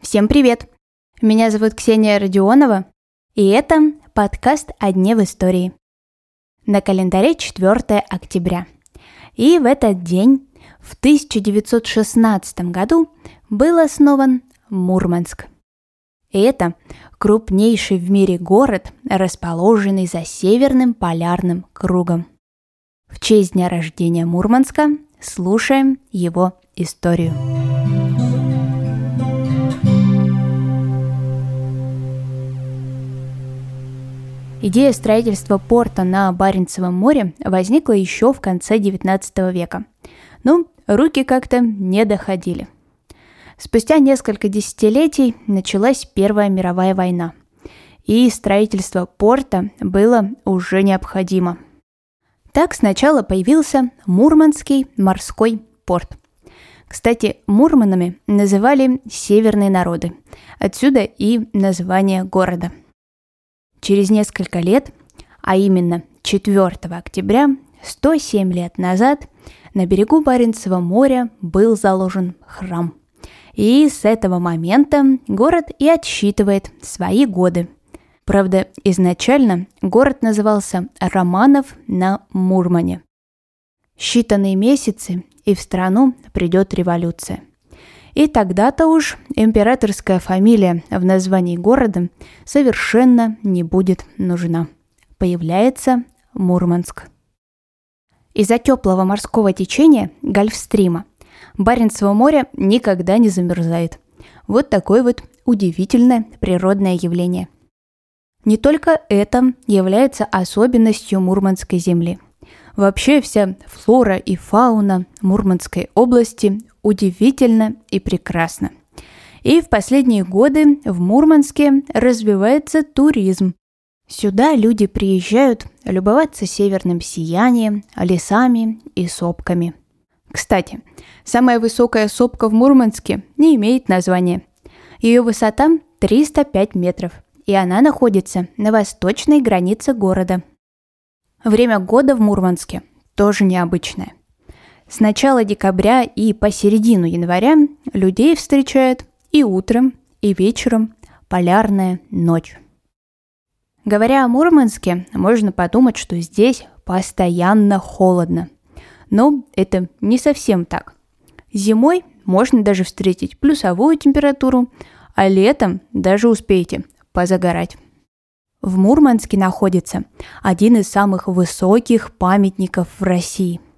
Всем привет! Меня зовут Ксения Родионова, и это подкаст «О дне в истории». На календаре 4 октября. И в этот день, в 1916 году, был основан Мурманск. И это крупнейший в мире город, расположенный за Северным полярным кругом. В честь дня рождения Мурманска слушаем его историю. Идея строительства порта на Баренцевом море возникла еще в конце XIX века. Но руки как-то не доходили. Спустя несколько десятилетий началась Первая мировая война, и строительство порта было уже необходимо. Так сначала появился Мурманский морской порт. Кстати, мурманами называли северные народы, отсюда и название города – Через несколько лет, а именно 4 октября, 107 лет назад, на берегу Баренцева моря был заложен храм. И с этого момента город и отсчитывает свои годы. Правда, изначально город назывался Романов на Мурмане. Считанные месяцы, и в страну придет революция. И тогда-то уж императорская фамилия в названии города совершенно не будет нужна. Появляется Мурманск. Из-за теплого морского течения Гольфстрима Баренцево море никогда не замерзает. Вот такое вот удивительное природное явление. Не только это является особенностью Мурманской земли. Вообще вся флора и фауна Мурманской области удивительно и прекрасно. И в последние годы в Мурманске развивается туризм. Сюда люди приезжают любоваться северным сиянием, лесами и сопками. Кстати, самая высокая сопка в Мурманске не имеет названия. Ее высота 305 метров, и она находится на восточной границе города. Время года в Мурманске тоже необычное. С начала декабря и по середину января людей встречают и утром, и вечером полярная ночь. Говоря о Мурманске, можно подумать, что здесь постоянно холодно. Но это не совсем так. Зимой можно даже встретить плюсовую температуру, а летом даже успеете позагорать. В Мурманске находится один из самых высоких памятников в России –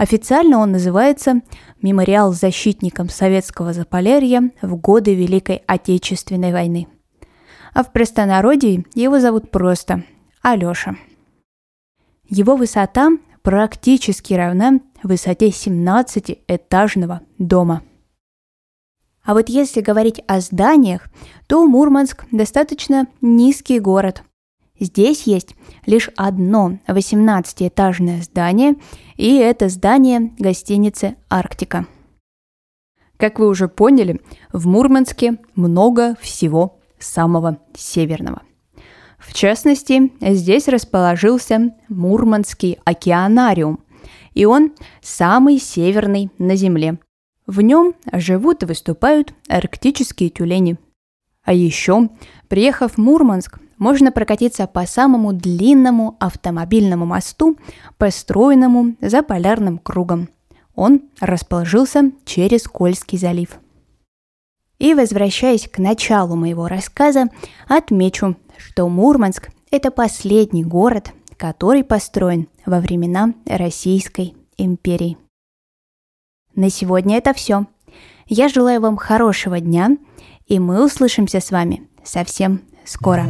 Официально он называется «Мемориал защитникам советского Заполярья в годы Великой Отечественной войны». А в простонародье его зовут просто Алёша. Его высота практически равна высоте 17-этажного дома. А вот если говорить о зданиях, то Мурманск достаточно низкий город – Здесь есть лишь одно 18-этажное здание, и это здание гостиницы «Арктика». Как вы уже поняли, в Мурманске много всего самого северного. В частности, здесь расположился Мурманский океанариум, и он самый северный на Земле. В нем живут и выступают арктические тюлени. А еще, приехав в Мурманск, можно прокатиться по самому длинному автомобильному мосту, построенному за полярным кругом. Он расположился через Кольский залив. И возвращаясь к началу моего рассказа, отмечу, что Мурманск – это последний город, который построен во времена Российской империи. На сегодня это все. Я желаю вам хорошего дня, и мы услышимся с вами совсем скоро.